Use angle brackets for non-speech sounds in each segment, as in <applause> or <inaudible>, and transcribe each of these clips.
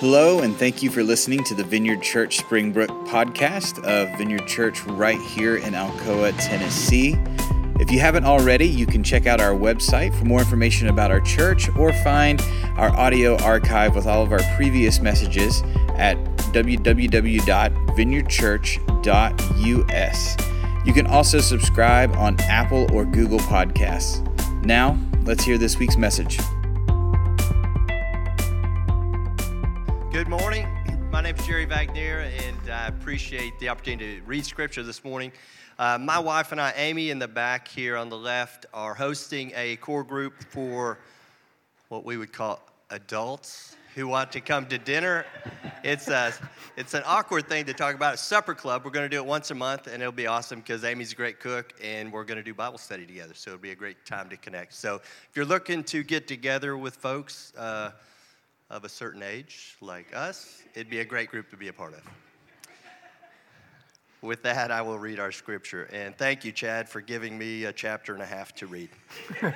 Hello, and thank you for listening to the Vineyard Church Springbrook podcast of Vineyard Church right here in Alcoa, Tennessee. If you haven't already, you can check out our website for more information about our church or find our audio archive with all of our previous messages at www.vineyardchurch.us. You can also subscribe on Apple or Google Podcasts. Now, let's hear this week's message. My name is Jerry Wagner, and I appreciate the opportunity to read scripture this morning. Uh, my wife and I, Amy, in the back here on the left, are hosting a core group for what we would call adults who want to come to dinner. It's, a, it's an awkward thing to talk about. A supper club. We're going to do it once a month, and it'll be awesome because Amy's a great cook, and we're going to do Bible study together. So it'll be a great time to connect. So if you're looking to get together with folks uh, of a certain age, like us, it'd be a great group to be a part of. With that, I will read our scripture. And thank you, Chad, for giving me a chapter and a half to read. <laughs>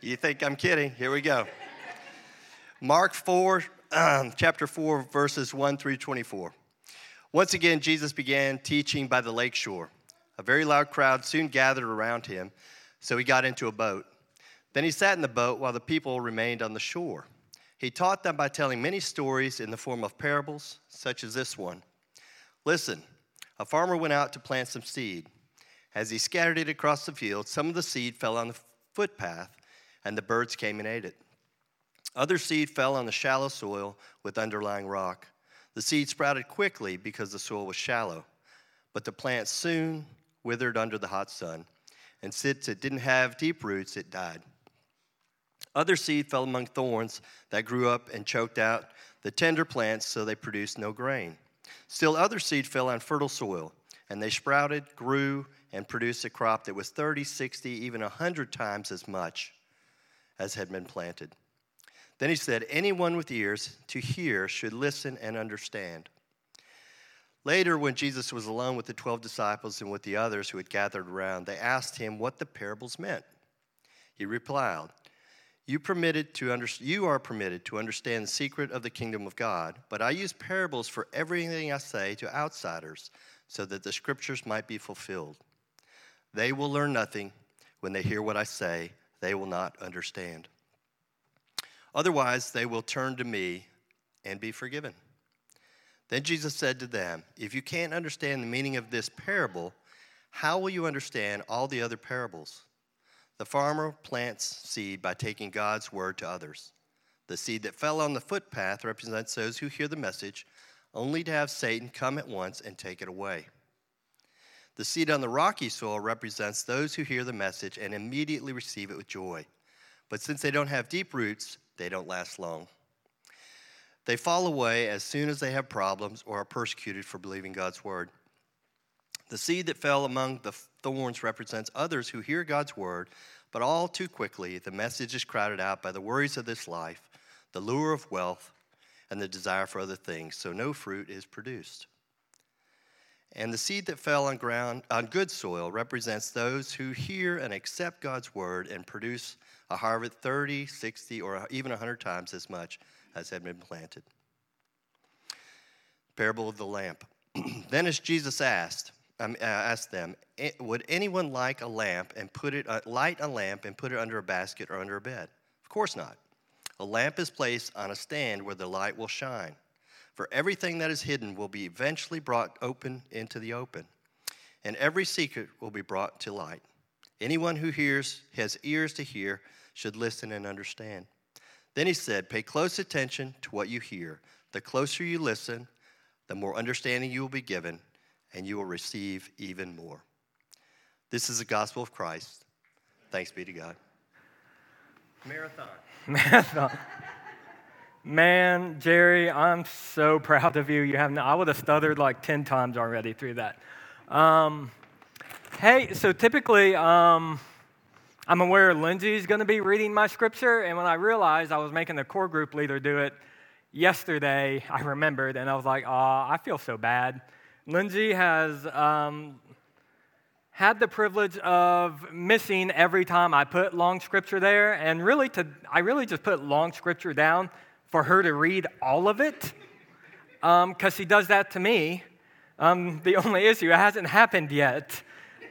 you think I'm kidding? Here we go. Mark 4, um, <clears throat> chapter 4, verses 1 through 24. Once again, Jesus began teaching by the lake shore. A very loud crowd soon gathered around him, so he got into a boat. Then he sat in the boat while the people remained on the shore. He taught them by telling many stories in the form of parables, such as this one. Listen, a farmer went out to plant some seed. As he scattered it across the field, some of the seed fell on the footpath, and the birds came and ate it. Other seed fell on the shallow soil with underlying rock. The seed sprouted quickly because the soil was shallow, but the plant soon withered under the hot sun, and since it didn't have deep roots, it died. Other seed fell among thorns that grew up and choked out the tender plants so they produced no grain. Still, other seed fell on fertile soil, and they sprouted, grew, and produced a crop that was 30, 60, even 100 times as much as had been planted. Then he said, Anyone with ears to hear should listen and understand. Later, when Jesus was alone with the 12 disciples and with the others who had gathered around, they asked him what the parables meant. He replied, you, permitted to under, you are permitted to understand the secret of the kingdom of God, but I use parables for everything I say to outsiders so that the scriptures might be fulfilled. They will learn nothing when they hear what I say, they will not understand. Otherwise, they will turn to me and be forgiven. Then Jesus said to them, If you can't understand the meaning of this parable, how will you understand all the other parables? The farmer plants seed by taking God's word to others. The seed that fell on the footpath represents those who hear the message, only to have Satan come at once and take it away. The seed on the rocky soil represents those who hear the message and immediately receive it with joy. But since they don't have deep roots, they don't last long. They fall away as soon as they have problems or are persecuted for believing God's word. The seed that fell among the thorns represents others who hear God's word, but all too quickly the message is crowded out by the worries of this life, the lure of wealth, and the desire for other things, so no fruit is produced. And the seed that fell on ground on good soil represents those who hear and accept God's word and produce a harvest 30, 60, or even 100 times as much as had been planted. Parable of the lamp. <clears throat> then as Jesus asked, um, uh, asked them, Would anyone like a lamp and put it, uh, light a lamp and put it under a basket or under a bed? Of course not. A lamp is placed on a stand where the light will shine. For everything that is hidden will be eventually brought open into the open, and every secret will be brought to light. Anyone who hears, has ears to hear, should listen and understand. Then he said, Pay close attention to what you hear. The closer you listen, the more understanding you will be given and you will receive even more. This is the gospel of Christ. Thanks be to God. Marathon. Marathon. Man, Jerry, I'm so proud of you. You have no, I would have stuttered like 10 times already through that. Um, hey, so typically, um, I'm aware Lindsay's going to be reading my scripture, and when I realized I was making the core group leader do it yesterday, I remembered, and I was like, oh, I feel so bad. Lindsay has um, had the privilege of missing every time I put long scripture there, and really, to, I really just put long scripture down for her to read all of it, because um, she does that to me. Um, the only issue, it hasn't happened yet,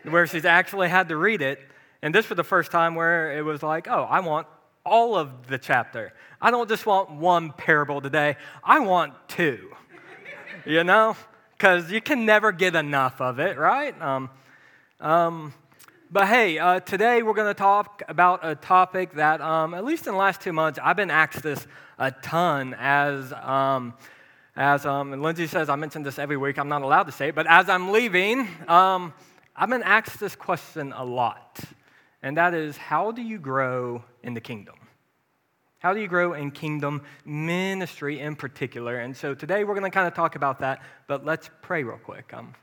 where she's actually had to read it. And this was the first time where it was like, oh, I want all of the chapter. I don't just want one parable today, I want two. you know? Because you can never get enough of it, right? Um, um, but hey, uh, today we're going to talk about a topic that, um, at least in the last two months, I've been asked this a ton as. Um, as um, and Lindsay says, I mention this every week. I'm not allowed to say it, but as I'm leaving, um, I've been asked this question a lot, and that is, how do you grow in the kingdom? How do you grow in kingdom ministry in particular? And so today we're going to kind of talk about that, but let's pray real quick. Um,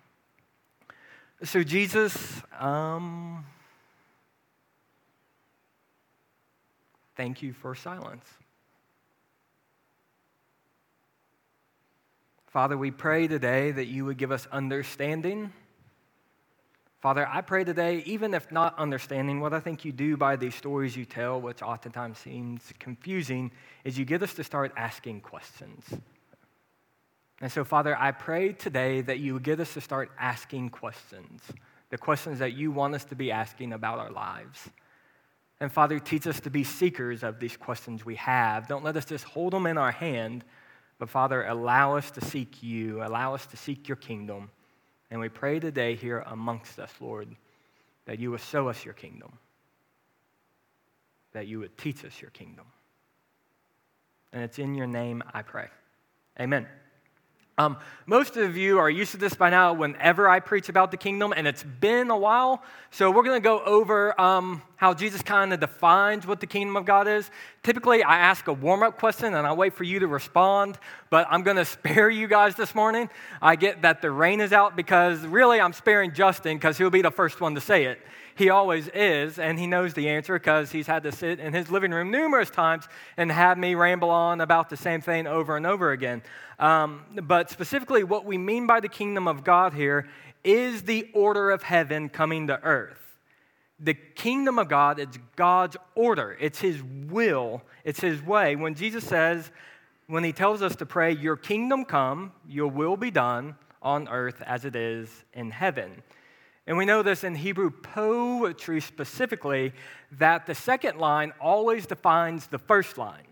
so, Jesus, um, thank you for silence. Father, we pray today that you would give us understanding. Father, I pray today, even if not understanding, what I think you do by these stories you tell, which oftentimes seems confusing, is you get us to start asking questions. And so, Father, I pray today that you would get us to start asking questions, the questions that you want us to be asking about our lives. And Father, teach us to be seekers of these questions we have. Don't let us just hold them in our hand, but Father, allow us to seek you, allow us to seek your kingdom. And we pray today here amongst us, Lord, that you would show us your kingdom, that you would teach us your kingdom. And it's in your name I pray. Amen. Um, most of you are used to this by now whenever I preach about the kingdom, and it's been a while. So, we're going to go over um, how Jesus kind of defines what the kingdom of God is. Typically, I ask a warm up question and I wait for you to respond, but I'm going <laughs> to spare you guys this morning. I get that the rain is out because really I'm sparing Justin because he'll be the first one to say it. He always is, and he knows the answer because he's had to sit in his living room numerous times and have me ramble on about the same thing over and over again. Um, but specifically, what we mean by the kingdom of God here is the order of heaven coming to earth. The kingdom of God, it's God's order, it's His will, it's His way. When Jesus says, when He tells us to pray, Your kingdom come, your will be done on earth as it is in heaven. And we know this in Hebrew poetry specifically, that the second line always defines the first line.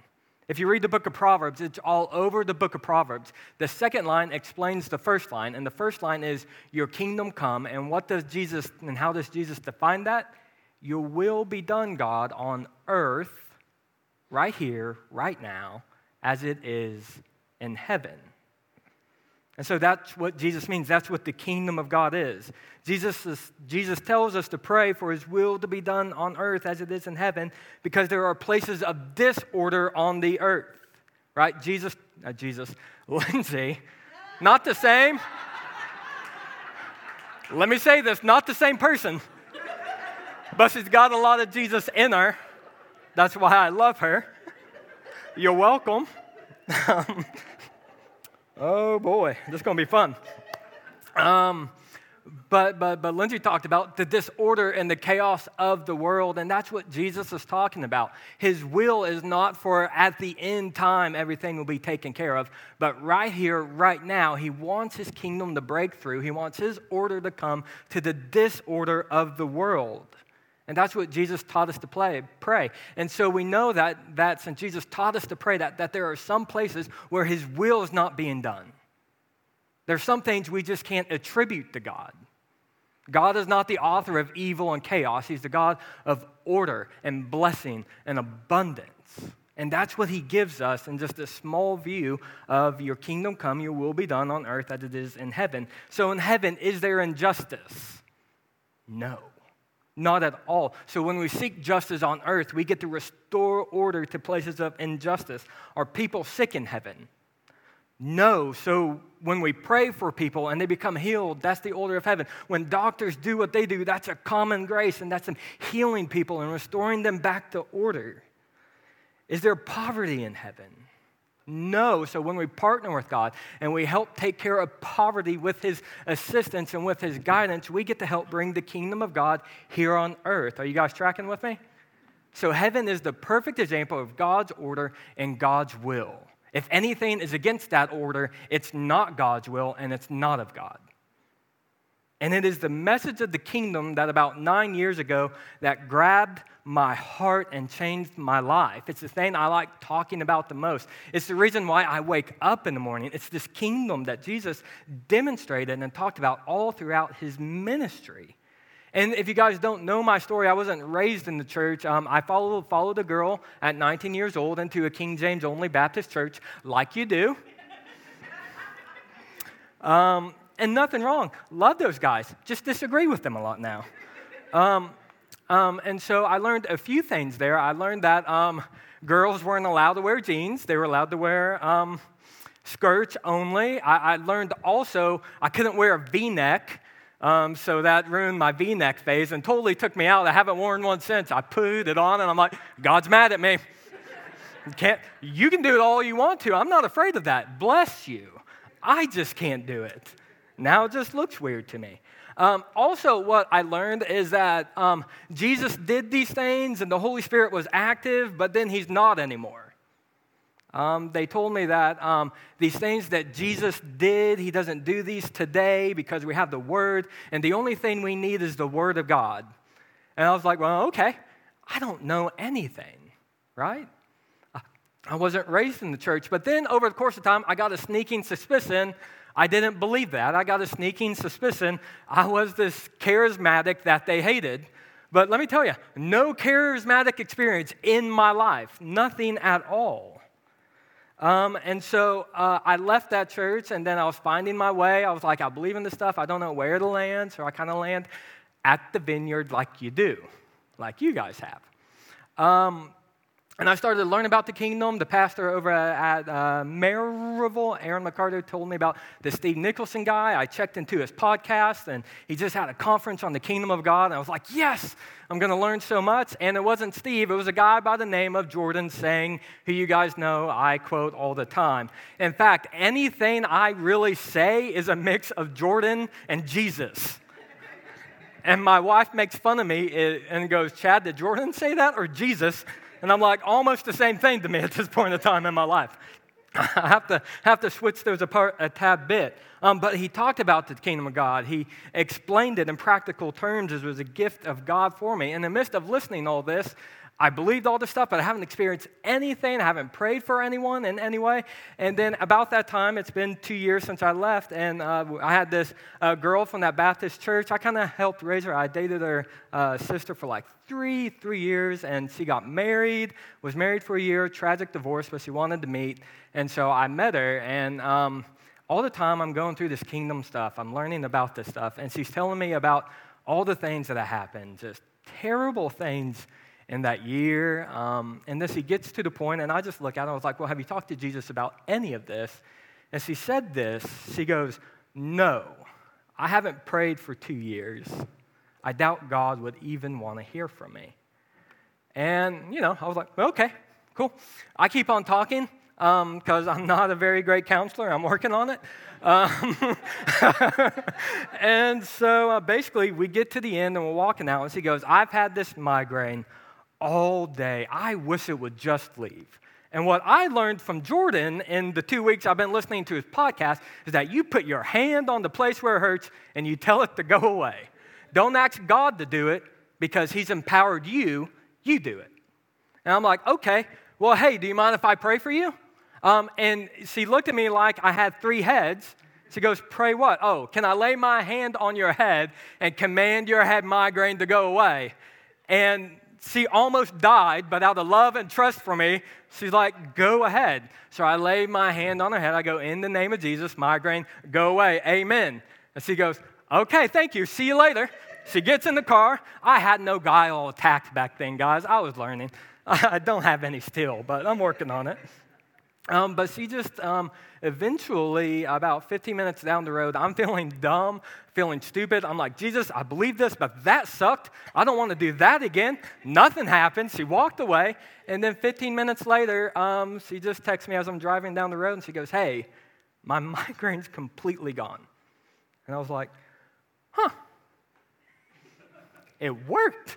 If you read the book of Proverbs, it's all over the book of Proverbs. The second line explains the first line, and the first line is, Your kingdom come. And what does Jesus, and how does Jesus define that? Your will be done, God, on earth, right here, right now, as it is in heaven. And so that's what Jesus means. That's what the kingdom of God is. Jesus, is, Jesus tells us to pray for his will to be done on earth as it is in heaven because there are places of disorder on the earth. Right? Jesus, uh, Jesus, <laughs> Lindsay, not the same. Let me say this not the same person, but she's got a lot of Jesus in her. That's why I love her. You're welcome. <laughs> Oh boy, this is going to be fun. Um, but, but, but Lindsay talked about the disorder and the chaos of the world, and that's what Jesus is talking about. His will is not for at the end time everything will be taken care of, but right here, right now, he wants his kingdom to break through. He wants his order to come to the disorder of the world. And that's what Jesus taught us to play, pray. And so we know that, that since Jesus taught us to pray, that, that there are some places where his will is not being done. There's some things we just can't attribute to God. God is not the author of evil and chaos. He's the God of order and blessing and abundance. And that's what he gives us in just a small view of your kingdom come, your will be done on earth as it is in heaven. So, in heaven, is there injustice? No. Not at all. So when we seek justice on earth, we get to restore order to places of injustice. Are people sick in heaven? No. So when we pray for people and they become healed, that's the order of heaven. When doctors do what they do, that's a common grace and that's them healing people and restoring them back to order. Is there poverty in heaven? No. So when we partner with God and we help take care of poverty with His assistance and with His guidance, we get to help bring the kingdom of God here on earth. Are you guys tracking with me? So heaven is the perfect example of God's order and God's will. If anything is against that order, it's not God's will and it's not of God. And it is the message of the kingdom that about nine years ago that grabbed my heart and changed my life. It's the thing I like talking about the most. It's the reason why I wake up in the morning. It's this kingdom that Jesus demonstrated and talked about all throughout his ministry. And if you guys don't know my story, I wasn't raised in the church. Um, I followed, followed a girl at 19 years old into a King James only Baptist church, like you do. <laughs> Um, and nothing wrong. Love those guys. Just disagree with them a lot now. Um, um, and so I learned a few things there. I learned that um, girls weren't allowed to wear jeans, they were allowed to wear um, skirts only. I, I, learned also I couldn't wear a v neck. Um, so that ruined my v neck phase and totally took me out. I haven't worn one since. I put it on and I'm like, God's mad at me. You, can't, you can do it all you want to. I'm not afraid of that. Bless you. I just can't do it. Now it just looks weird to me. Um, also, what I learned is that um, Jesus did these things and the Holy Spirit was active, but then he's not anymore. Um, they told me that um, these things that Jesus did, he doesn't do these today because we have the Word, and the only thing we need is the Word of God. And I was like, well, okay, I don't know anything, right? I wasn't raised in the church. But then over the course of time, I got a sneaking suspicion I didn't believe that. I got a sneaking suspicion I was this charismatic that they hated. But let me tell you, no charismatic experience in my life, nothing at all. Um, and so uh, I left that church, and then I was finding my way. I was like, I believe in this stuff. I don't know where to land, so I kind of land at the vineyard like you do, like you guys have. Um, and I started to learn about the kingdom. The pastor over at uh, Maryville, Aaron McCarter, told me about the Steve Nicholson guy. I checked into his podcast, and he just had a conference on the kingdom of God. And I was like, yes, I'm going to learn so much. And it wasn't Steve, it was a guy by the name of Jordan Seng, who you guys know I quote all the time. In fact, anything I really say is a mix of Jordan and Jesus. and my wife makes fun of me and goes, Chad, did Jordan say that or Jesus? And I'm like, almost the same thing to me at this point in time in my life. <laughs> I have to, have to switch those apart a tad bit. Um, but he talked about the kingdom of God. He explained it in practical terms as was a gift of God for me. In the midst of listening all this, I believed all this stuff, but I haven't experienced anything. I haven't prayed for anyone in any way. And then about that time, it's been two years since I left, and uh, I had this uh, girl from that Baptist church. I kind of helped raise her. I dated her uh, sister for like three, three years, and she got married, was married for a year, tragic divorce, but she wanted to meet. And so I met her, and um, all the time I'm going through this kingdom stuff. I'm learning about this stuff, and she's telling me about all the things that have happened, just terrible things in that year. Um, and this, he gets to the point, and I just look at him, and I was like, Well, have you talked to Jesus about any of this? And she said this, she goes, No, I haven't prayed for two years. I doubt God would even want to hear from me. And, you know, I was like, well, okay, cool. I keep on talking because um, I'm not a very great counselor. I'm working on it. Um, <laughs> and so uh, basically, we get to the end and we're walking out, and she goes, I've had this migraine all day. I wish it would just leave. And what I learned from Jordan in the two weeks I've been listening to his podcast is that you put your hand on the place where it hurts and you tell it to go away. Don't ask God to do it because he's empowered you, you do it. And I'm like, okay, well, hey, do you mind if I pray for you? Um, and she looked at me like I had three heads. She goes, Pray what? Oh, can I lay my hand on your head and command your head migraine to go away? And she almost died, but out of love and trust for me, she's like, go ahead. So I lay my hand on her head. I go, in the name of Jesus, migraine, go away. Amen. And she goes, okay, thank you. See you later. She gets in the car. I had no guile attack back then, guys. I was learning. <laughs> I don't have any still, but I'm working on it. Um, but she just um, eventually, about 15 minutes down the road, I'm feeling dumb, feeling stupid. I'm like, Jesus, I believe this, but that sucked. I don't want to do that again. Nothing happened. She walked away. And then 15 minutes later, um, she just texts me as I'm driving down the road and she goes, Hey, my <laughs> migraine's completely gone. And I was like, Huh, it worked.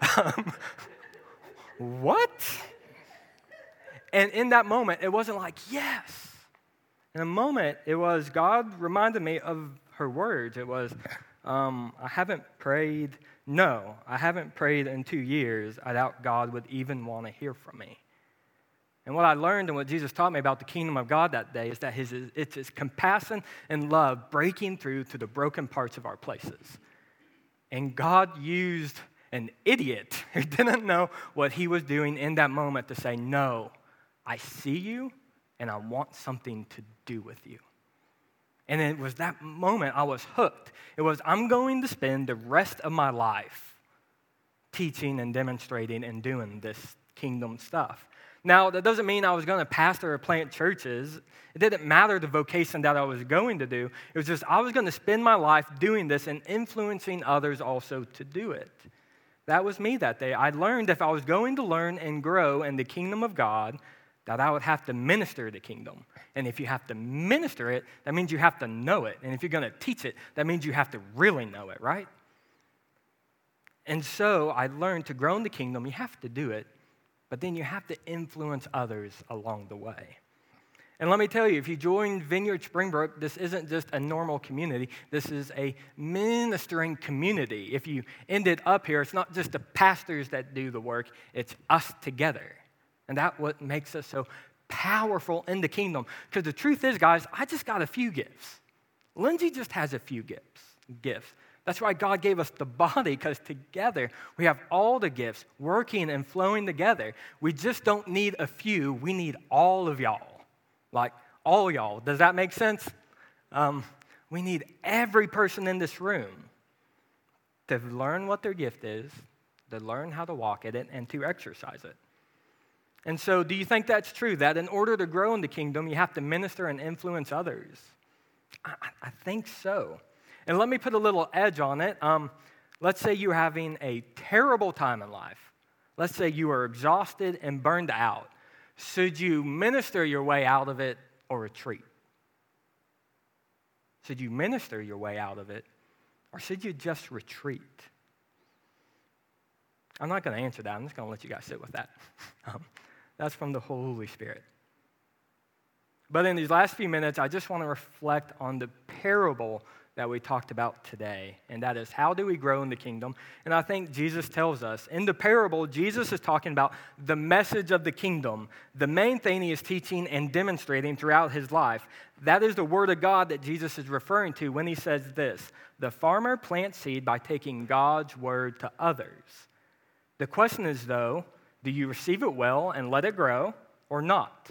<laughs> um, what? And in that moment, it wasn't like, yes. In a moment, it was God reminded me of her words. It was, um, I haven't prayed, no, I haven't prayed in two years. I doubt God would even want to hear from me. And what I learned and what Jesus taught me about the kingdom of God that day is that his, it's his compassion and love breaking through to the broken parts of our places. And God used an idiot who <laughs> didn't know what he was doing in that moment to say, No, I see you and I want something to do with you. And it was that moment I was hooked. It was, I'm going to spend the rest of my life teaching and demonstrating and doing this kingdom stuff. Now, that doesn't mean I was going to pastor or plant churches. It didn't matter the vocation that I was going to do. It was just I was going to spend my life doing this and influencing others also to do it. That was me that day. I learned if I was going to learn and grow in the kingdom of God, that I would have to minister the kingdom. And if you have to minister it, that means you have to know it. And if you're going to teach it, that means you have to really know it, right? And so I learned to grow in the kingdom, you have to do it, but then you have to influence others along the way. And let me tell you, if you join Vineyard Springbrook, this isn't just a normal community. This is a ministering community. If you ended up here, it's not just the pastors that do the work, it's us together. And that's what makes us so powerful in the kingdom. Because the truth is, guys, I just got a few gifts. Lindsay just has a few gifts. Gifts. That's why God gave us the body, because together we have all the gifts working and flowing together. We just don't need a few, we need all of y'all. Like, all y'all. Does that make sense? Um, we need every person in this room to learn what their gift is, to learn how to walk in it, and to exercise it. And so, do you think that's true? That in order to grow in the kingdom, you have to minister and influence others? I, I think so. And let me put a little edge on it. Um, let's say you're having a terrible time in life. Let's say you are exhausted and burned out. Should you minister your way out of it or retreat? Should you minister your way out of it or should you just retreat? I'm not going to answer that. I'm just going to let you guys sit with that. <laughs> Um, that's from the Holy Spirit. But in these last few minutes, I just want to reflect on the parable that we talked about today, and that is how do we grow in the kingdom? And I think Jesus tells us in the parable, Jesus is talking about the message of the kingdom, the main thing he is teaching and demonstrating throughout his life. That is the word of God that Jesus is referring to when he says this The farmer plants seed by taking God's word to others. The question is, though, do you receive it well and let it grow or not?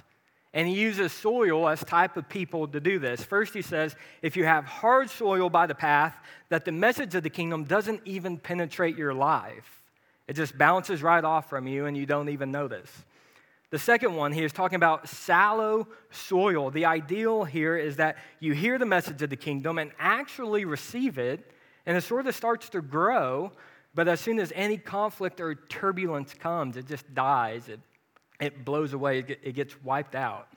And he uses soil as type of people to do this. First, he says, if you have hard soil by the path, that the message of the kingdom doesn't even penetrate your life. It just bounces right off from you and you don't even notice. The second one, he is talking about sallow soil. The ideal here is that you hear the message of the kingdom and actually receive it, and it sort of starts to grow, but as soon as any conflict or turbulence comes, it just dies. It, it blows away, it gets wiped out.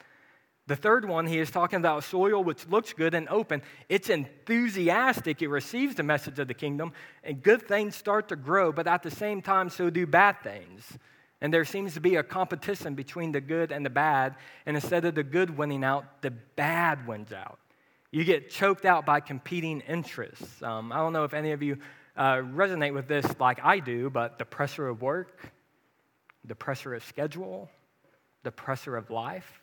The third one, he is talking about soil which looks good and open. It's enthusiastic. It receives the message of the kingdom, and good things start to grow, but at the same time, so do bad things. And there seems to be a competition between the good and the bad, and instead of the good winning out, the bad wins out. You get choked out by competing interests. Um, I don't know if any of you uh, resonate with this like I do, but the pressure of work, the pressure of schedule, the pressure of life,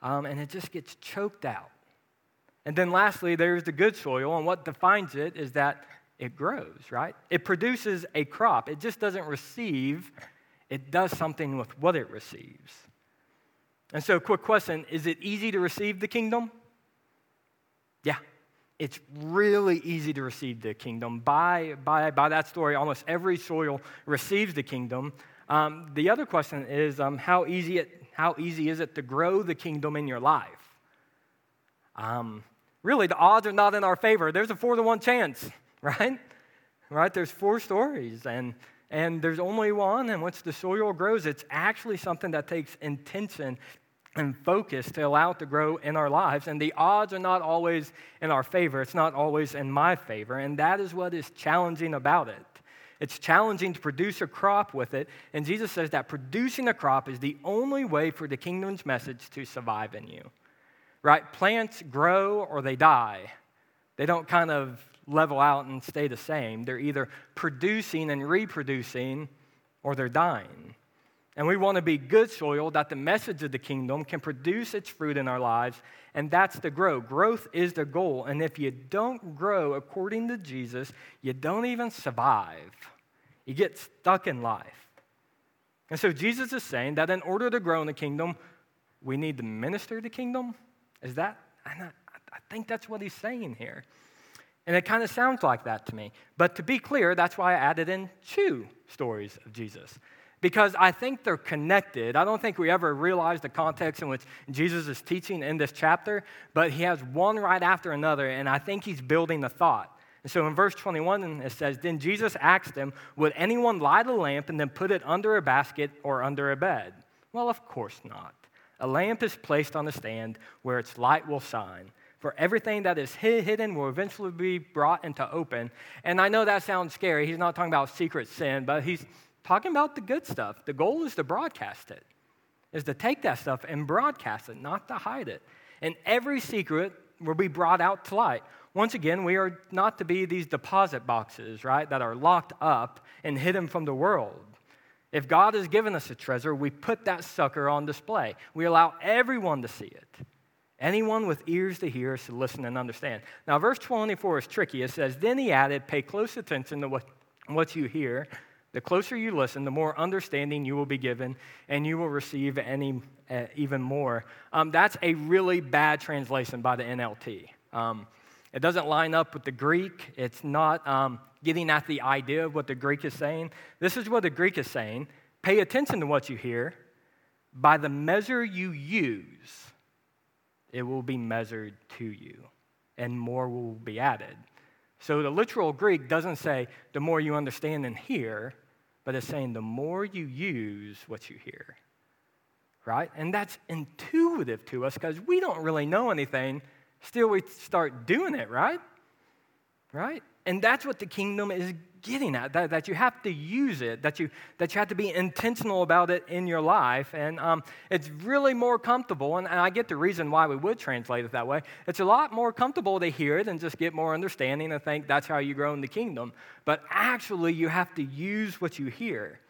um, and it just gets choked out. And then lastly, there's the good soil, and what defines it is that it grows, right? It produces a crop. It just doesn't receive, it does something with what it receives. And so, quick question is it easy to receive the kingdom? It's really easy to receive the kingdom. By, by, by that story, almost every soil receives the kingdom. Um, the other question is um, how, easy it, how easy is it to grow the kingdom in your life? Um, really, the odds are not in our favor. There's a four to one chance, <laughs> right? Right? There's four stories, and and there's only one. And once the soil grows, it's actually something that takes intention and focus to allow it to grow in our lives. And the odds are not always in our favor. It's not always in my favor. And that is what is challenging about it. It's challenging to produce a crop with it. And Jesus says that producing a crop is the only way for the kingdom's message to survive in you. Right? Plants grow or they die. They don't kind of level out and stay the same. They're either producing and reproducing or they're dying. And we want to be good soil that the message of the kingdom can produce its fruit in our lives, and that's the grow. Growth is the goal. And if you don't grow according to Jesus, you don't even survive. You get stuck in life. And so Jesus is saying that in order to grow in the kingdom, we need to minister the kingdom. Is that? I think that's what he's saying here. And it kind of sounds like that to me. But to be clear, that's why I added in two stories of Jesus because I think they're connected. I don't think we ever realize the context in which Jesus is teaching in this chapter, but he has one right after another, and I think he's building the thought. And so in verse 21, it says, Then Jesus asked them, Would anyone light a lamp and then put it under a basket or under a bed? Well, of course not. A lamp is placed on a stand where its light will shine. For everything that is hidden will eventually be brought into open. And I know that sounds scary. He's not talking about secret sin, but he's talking about the good stuff. The goal is to broadcast it, is to take that stuff and broadcast it, not to hide it. And every secret will be brought out to light. Once again, we are not to be these deposit boxes, right, that are locked up and hidden from the world. If God has given us a treasure, we put that sucker on display. We allow everyone to see it. Anyone with ears to hear should listen and understand. Now, verse 24 is tricky. It says, Then he added, Pay close attention to what, what you hear the closer you listen, the more understanding you will be given, and you will receive any, uh, even more. Um, that's a really bad translation by the NLT. Um, it doesn't line up with the Greek. It's not um, getting at the idea of what the Greek is saying. This is what the Greek is saying pay attention to what you hear. By the measure you use, it will be measured to you, and more will be added. So the literal Greek doesn't say the more you understand and hear, but it's saying the more you use what you hear. Right? And that's intuitive to us because we don't really know anything. Still, we start doing it, right? Right? And that's what the kingdom is getting at that, that you have to use it, that you, that you have to be intentional about it in your life. And um, it's really more comfortable, and, and I get the reason why we would translate it that way. It's a lot more comfortable to hear it and just get more understanding and think that's how you grow in the kingdom. But actually, you have to use what you hear.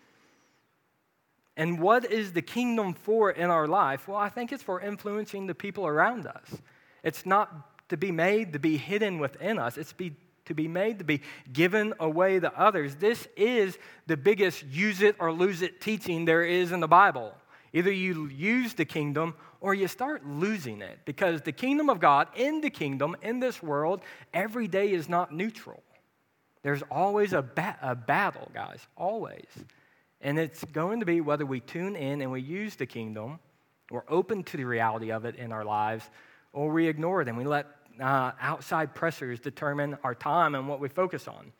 And what is the kingdom for in our life? Well, I think it's for influencing the people around us. It's not to be made to be hidden within us, it's be to be made, to be given away to others. This is the biggest use it or lose it teaching there is in the Bible. Either you use the kingdom or you start losing it because the kingdom of God, in the kingdom, in this world, every day is not neutral. There's always a, ba- a battle, guys, always. And it's going to be whether we tune in and we use the kingdom, we're open to the reality of it in our lives, or we ignore it and we let uh, outside pressures determine our time and what we focus on.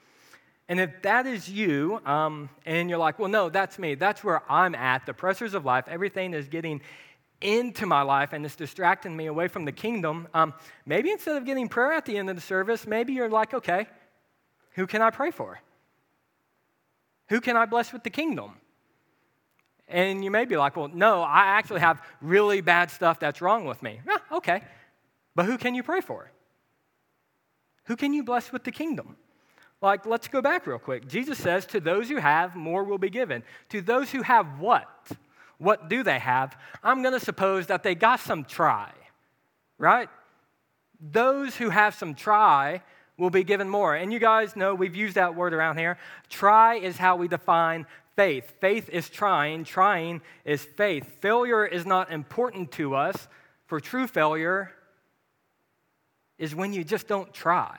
And if that is you, um, and you're like, well, no, that's me, that's where I'm at, the pressures of life, everything is getting into my life and it's distracting me away from the kingdom, um, maybe instead of getting prayer at the end of the service, maybe you're like, okay, who can I pray for? Who can I bless with the kingdom? And you may be like, well, no, I actually have really bad stuff that's wrong with me. Yeah, okay. But who can you pray for? Who can you bless with the kingdom? Like, let's go back real quick. Jesus says, To those who have, more will be given. To those who have what? What do they have? I'm going to suppose that they got some try, right? Those who have some try will be given more. And you guys know we've used that word around here. Try is how we define faith. Faith is trying, trying is faith. Failure is not important to us. For true failure, is when you just don't try.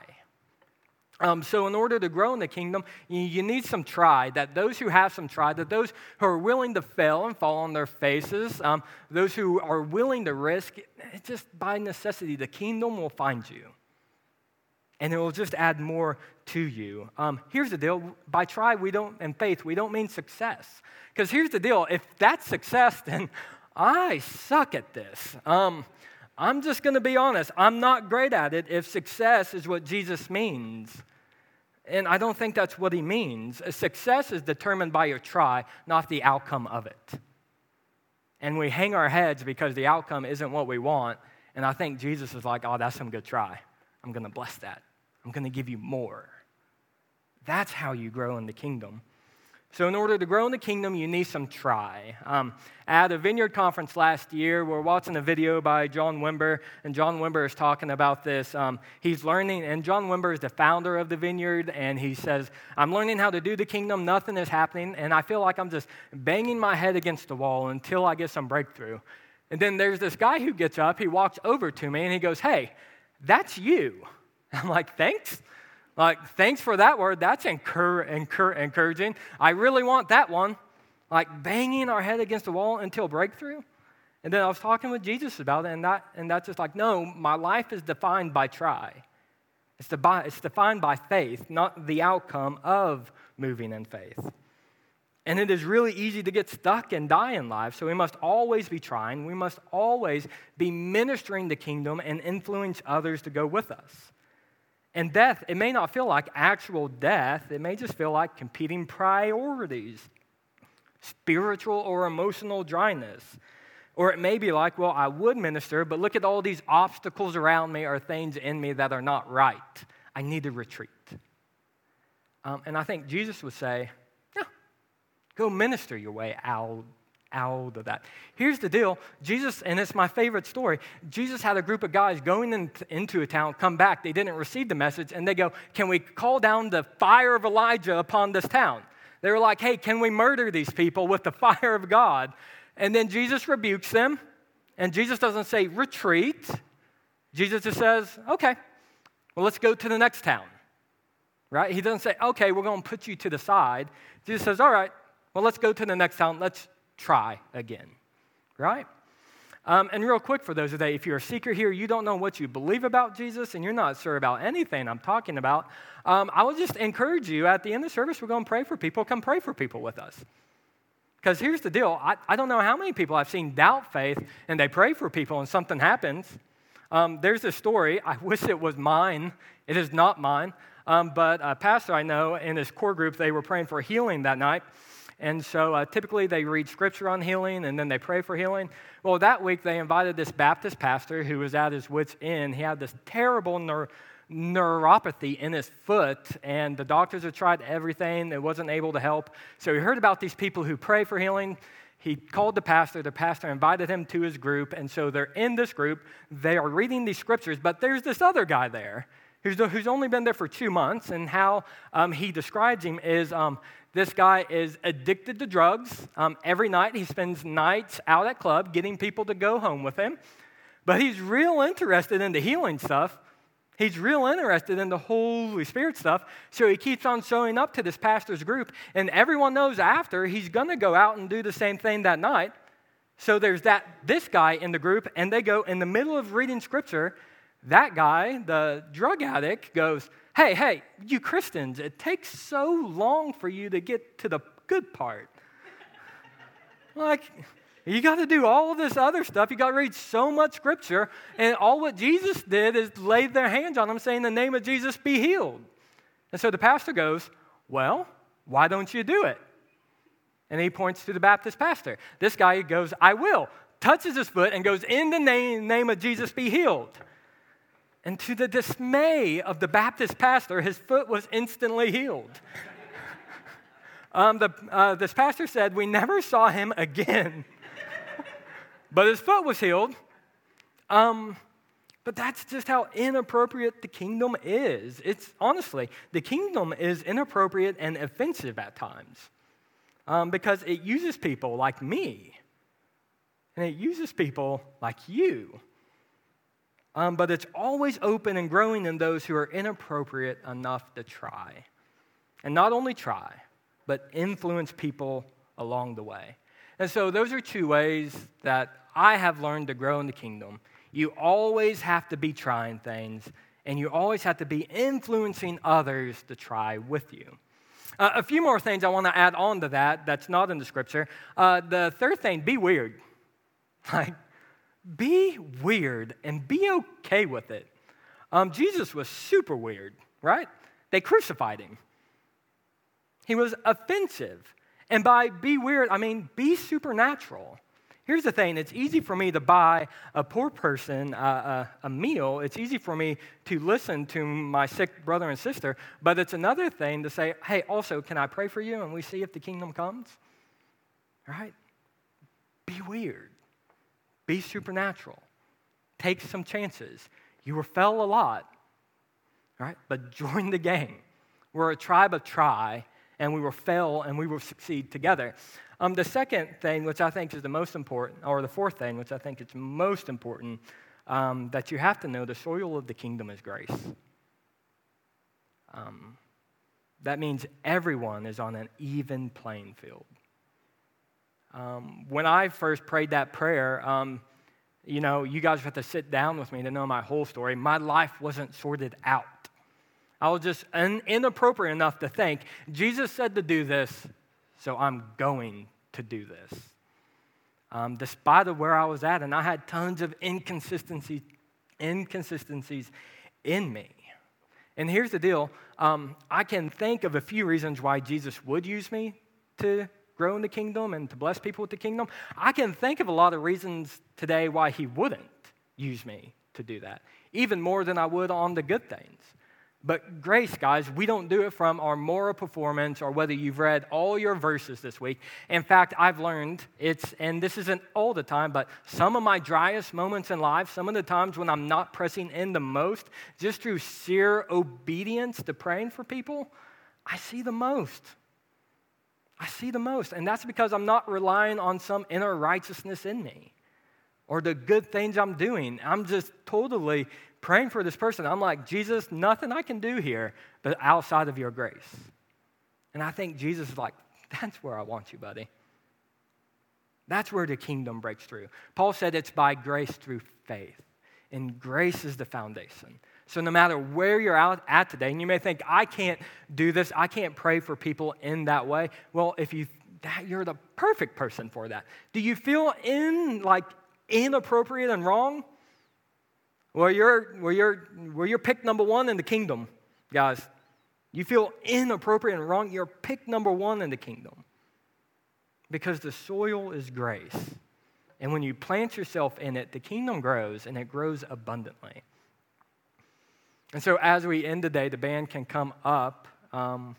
Um, so, in order to grow in the kingdom, you, you, need some try. That those who have some try, that those who are willing to fail and fall on their faces, um, those who are willing to risk, just by necessity, the kingdom will find you. And it will just add more to you. Um, here's the deal by try, we don't, and faith, we don't mean success. Because here's the deal if that's success, <laughs> then I suck at this. I'm just going to be honest. I'm not great at it if success is what Jesus means. And I don't think that's what he means. Success is determined by your try, not the outcome of it. And we hang our heads because the outcome isn't what we want. And I think Jesus is like, oh, that's some good try. I'm going to bless that. I'm going to give you more. That's how you grow in the kingdom. So, in order to grow in the kingdom, you need some try. Um, at a vineyard conference last year, we're watching a video by John Wimber, and John Wimber is talking about this. Um, he's learning, and John Wimber is the founder of the vineyard, and he says, I'm learning how to do the kingdom, nothing is happening, and I feel like I'm just banging my head against the wall until I get some breakthrough. And then there's this guy who gets up, he walks over to me, and he goes, Hey, that's you. <laughs> I'm like, Thanks. Like, thanks for that word. That's incur- incur- encouraging. I really want that one. Like, banging our head against the wall until breakthrough. And then I was talking with Jesus about it, and, that, and that's just like, no, my life is defined by try. It's, it's defined by faith, not the outcome of moving in faith. And it is really easy to get stuck and die in life, so we must always be trying. We must always be ministering the kingdom and influence others to go with us. And death, it may not feel like actual death, it may just feel like competing priorities, spiritual or emotional dryness. Or it may be like, well, I would minister, but look at all these obstacles around me or things in me that are not right. I need to retreat. Um, and I think Jesus would say, yeah, go minister your way out out of that. Here's the deal Jesus, and it's my favorite story Jesus had a group of guys going in, into a town, come back. They didn't receive the message, and they go, Can we call down the fire of Elijah upon this town? They were like, Hey, can we murder these people with the <laughs> fire of God? And then Jesus rebukes them, and Jesus doesn't say, Retreat. Jesus just says, Okay, well, let's go to the next town. Right? He doesn't say, Okay, we're going to put you to the side. Jesus says, All right, well, let's go to the next town. Let's try again, right? Um, and real quick for those today, if you're a seeker here, you don't know what you believe about Jesus, and you're not sure about anything I'm talking about, um, I would just encourage you at the end of the service, we're going to pray for people. Come pray for people with us. Because here's the deal I, I don't know how many people I've seen doubt faith and they pray for people and something happens. Um, there's a story, I <laughs> wish it was mine. It is not mine. Um, but a pastor I know in his core group, they were praying for healing that night. And so uh, typically they read scripture on healing and then they pray for healing. Well, that week they invited this Baptist pastor who was at his wits' end. He had this terrible neur- neuropathy in his foot, and the doctors had tried everything. It wasn't able to help. So he heard about these people who pray for healing. He called the pastor. The pastor invited him to his group. And so they're in this group. They are reading these scriptures, but there's this other guy there who's, who's only been there for two months. And how um, he describes him is um, this guy is addicted to drugs. Um, every night he spends nights out at club getting people to go home with him. But he's real interested in the healing stuff. He's real interested in the Holy Spirit stuff. So he keeps on showing up to this pastor's group. And everyone knows after he's going to go out and do the same thing that night. So there's that this guy in the group, and they go in the middle of reading scripture. That guy, the drug addict, goes, Hey, hey, you Christians, it takes so long for you to get to the good part. <laughs> like, you got to do all this other stuff. You got to read so much scripture. And all what Jesus did is lay their hands on them, saying, the name of Jesus, be healed. And so the pastor goes, Well, why don't you do it? And he points to the Baptist pastor. This guy goes, I will, touches his foot, and goes, In the name, name of Jesus, be healed. And to the dismay of the Baptist pastor, his foot was instantly healed. um, the, uh, this pastor said, We never saw him again. <laughs> but his foot was healed. Um, but that's just how inappropriate the kingdom is. It's honestly, the kingdom is inappropriate and offensive at times um, because it uses people like me and it uses people like you um, but it's always open and growing in those who are inappropriate enough to try. And not only try, but influence people along the way. And so, those are two ways that I have learned to grow in the kingdom. You always have to be trying things, and you always have to be influencing others to try with you. Uh, a few more things I want to add on to that that's not in the scripture. Uh, the third thing, be weird. <laughs> Like, be weird and be okay with it. Um, Jesus was super weird, right? They crucified him. He was offensive. And by be weird, I mean be supernatural. Here's the thing it's easy for me to buy a poor person uh, a, a, meal. It's easy for me to listen to my sick brother and sister, but it's another thing to say, hey, also, can I pray for you and we see if the kingdom comes? Right? Be weird. Be supernatural. Take some chances. You were fell a lot, right? But <laughs> join the game. We're a tribe of try, and we will fail and we will succeed together. Um, the second thing, which I think is the most important, or the fourth thing, which I think is most important, um, that you have to know the soil of the kingdom is grace. Um, that means everyone is on an even playing field. Um, when I first prayed that prayer, um, you know, you guys have to sit down with me to know my whole story. My life wasn't sorted out. I was just un- inappropriate enough to think Jesus said to do this, so I'm going to do this. Um, despite of where I was at, and I had tons of inconsistencies, inconsistencies in me. And here's the deal um, I can think of a few reasons why Jesus would use me to grow in the kingdom and to bless people with the kingdom. I can think of a lot of reasons today why he wouldn't use me to do that, even more than I would on the good things. But grace, guys, we don't do it from our moral performance or whether you've read all your verses this week. In fact, I've learned it's, and this isn't all the time, but some of my driest moments in life, some of the times when I'm not pressing in the most, just through sheer obedience to praying for people, I see the most. I see the most. And that's because I'm not relying on some inner righteousness in me or the good things I'm doing. I'm just totally praying for this person. I'm like, Jesus, nothing I can do here but outside of your grace. And I think Jesus is like, that's where I want you, buddy. That's where the kingdom breaks through. Paul said it's by grace through faith, and grace is the foundation. So, no matter where you're out at today, and you may think, I can't do this, I can't pray for people in that way. Well, if you that you're the perfect person for that. Do you feel in like inappropriate and wrong? Well, you're, well, you're, well, you're pick number one in the kingdom, guys. You feel inappropriate and wrong, you're pick number one in the kingdom. Because the soil is grace. And when you plant yourself in it, the kingdom grows and it grows abundantly. And so, as we end today, the band can come up. Um,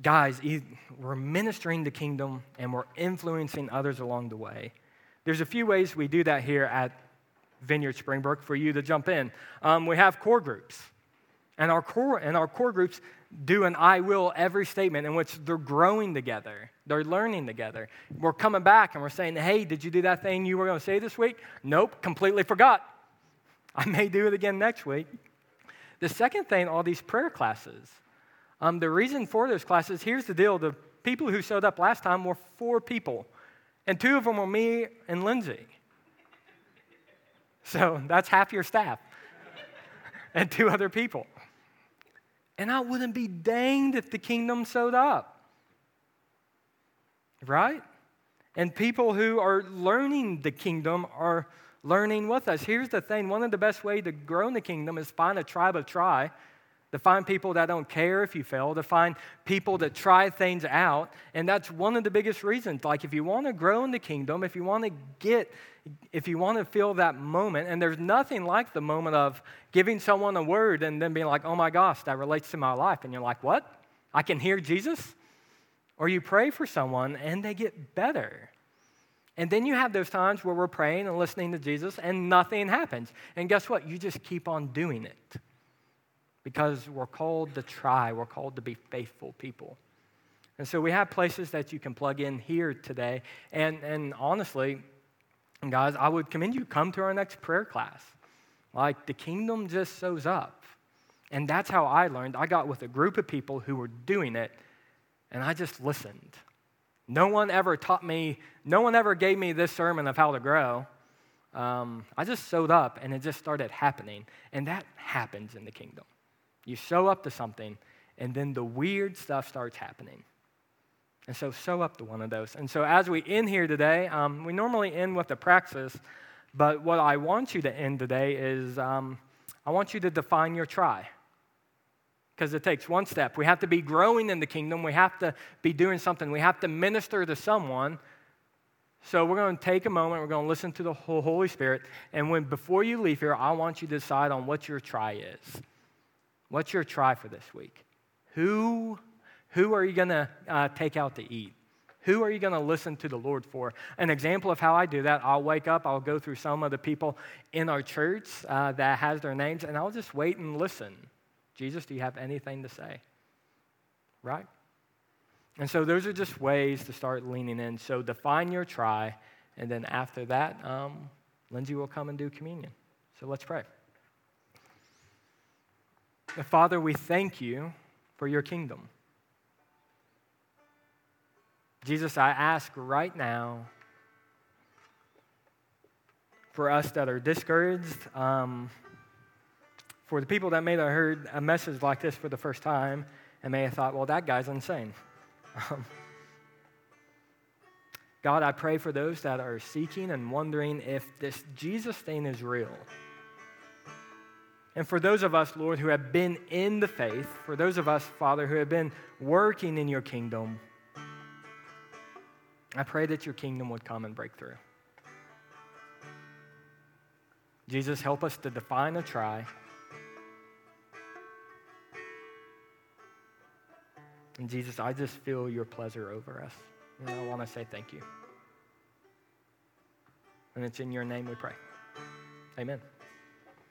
guys, we're ministering the kingdom and we're influencing others along the way. There's a few ways we do that here at Vineyard Springbrook for you to jump in. Um, we have core groups. And our core, and our core groups do an I will every statement in which they're growing together. They're learning together. We're coming back and we're saying, hey, did you do that thing you were going to say this week? Nope, completely forgot. <laughs> I may do it again next week. The second thing, all these prayer classes. Um, the reason for those classes, here's the deal the people who showed up last time were four people, and two of them were me and Lindsay. So that's half your staff <laughs> and two other people. And I wouldn't be danged if the kingdom showed up. Right? And people who are learning the kingdom are learning with us. Here's the thing one of the best ways to grow in the kingdom is find a tribe of try to find people that don't care if you fail, to find people that try things out. And that's one of the biggest reasons. Like, if you want to grow in the kingdom, if you want to get, if you want to feel that moment, and there's nothing like the moment of giving someone a word and then being like, oh my gosh, that relates to my life. And you're like, what? I can hear Jesus? Or you pray for someone and they get better. And then you have those times where we're praying and listening to Jesus and nothing happens. And guess what? You just keep on doing it because we're called to try, we're called to be faithful people. And so we have places that you can plug in here today. And, and honestly, guys, I would commend you come to our next prayer class. Like the kingdom just shows up. And that's how I learned. I got with a group of people who were doing it, and I just listened. No one ever taught me, no one ever gave me this sermon of how to grow. Um, I just showed up and it just started happening. And that happens in the kingdom. You show up to something, and then the weird stuff starts happening. And so, show up to one of those. And so, as we end here today, um, we normally end with a praxis, but what I want you to end today is um, I want you to define your try. Because it takes one step. We have to be growing in the kingdom, we have to be doing something, we have to minister to someone. So we're going to take a moment, we're going to listen to the Holy Spirit, and when before you leave here, I want you to decide on what your try is. What's your try for this week? Who, who are you going to uh, take out to eat? Who are you going to listen to the Lord for? An example of how I do that, I'll wake up, I'll go through some of the people in our church uh, that has their names, and I'll just wait and listen. Jesus, do you have anything to say? Right? And so those are just ways to start leaning in. So define your try, and then after that, um, Lindsay will come and do communion. So let's pray. Father, we thank you for your kingdom. Jesus, I ask right now for us that are discouraged, um, for the people that may have heard a message like this for the first time and may have thought, well, that guy's insane. Um, God, I pray for those that are seeking and wondering if this Jesus thing is real. And for those of us, Lord, who have been in the faith, for those of us, Father, who have been working in your kingdom, I pray that your kingdom would come and break through. Jesus, help us to define a try. And Jesus, I just feel your pleasure over us. And I want to say thank you. And it's in your name we pray. Amen.